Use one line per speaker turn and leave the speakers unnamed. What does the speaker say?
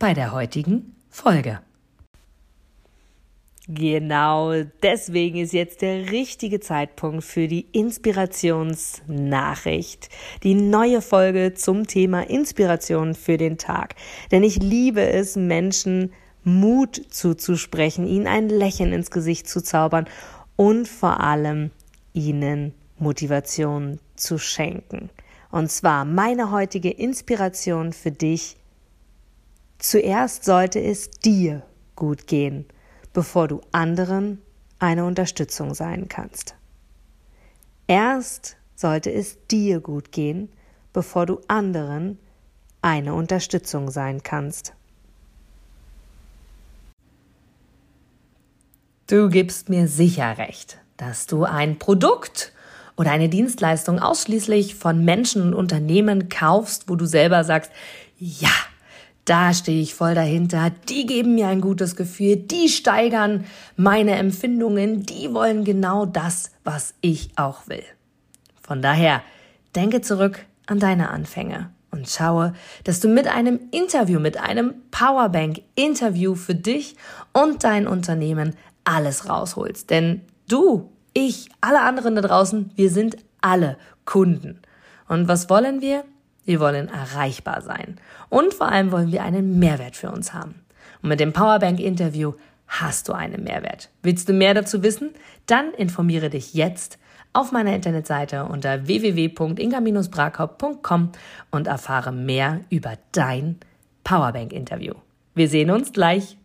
bei der heutigen Folge. Genau deswegen ist jetzt der richtige Zeitpunkt für die Inspirationsnachricht. Die neue Folge zum Thema Inspiration für den Tag. Denn ich liebe es, Menschen Mut zuzusprechen, ihnen ein Lächeln ins Gesicht zu zaubern und vor allem ihnen Motivation zu schenken. Und zwar meine heutige Inspiration für dich. Zuerst sollte es dir gut gehen bevor du anderen eine Unterstützung sein kannst. Erst sollte es dir gut gehen, bevor du anderen eine Unterstützung sein kannst. Du gibst mir sicher recht, dass du ein Produkt oder eine Dienstleistung ausschließlich von Menschen und Unternehmen kaufst, wo du selber sagst, ja, da stehe ich voll dahinter, die geben mir ein gutes Gefühl, die steigern meine Empfindungen, die wollen genau das, was ich auch will. Von daher, denke zurück an deine Anfänge und schaue, dass du mit einem Interview, mit einem Powerbank-Interview für dich und dein Unternehmen alles rausholst. Denn du, ich, alle anderen da draußen, wir sind alle Kunden. Und was wollen wir? Wir wollen erreichbar sein. Und vor allem wollen wir einen Mehrwert für uns haben. Und mit dem Powerbank-Interview hast du einen Mehrwert. Willst du mehr dazu wissen? Dann informiere dich jetzt auf meiner Internetseite unter www.inga-brakop.com und erfahre mehr über dein Powerbank-Interview. Wir sehen uns gleich.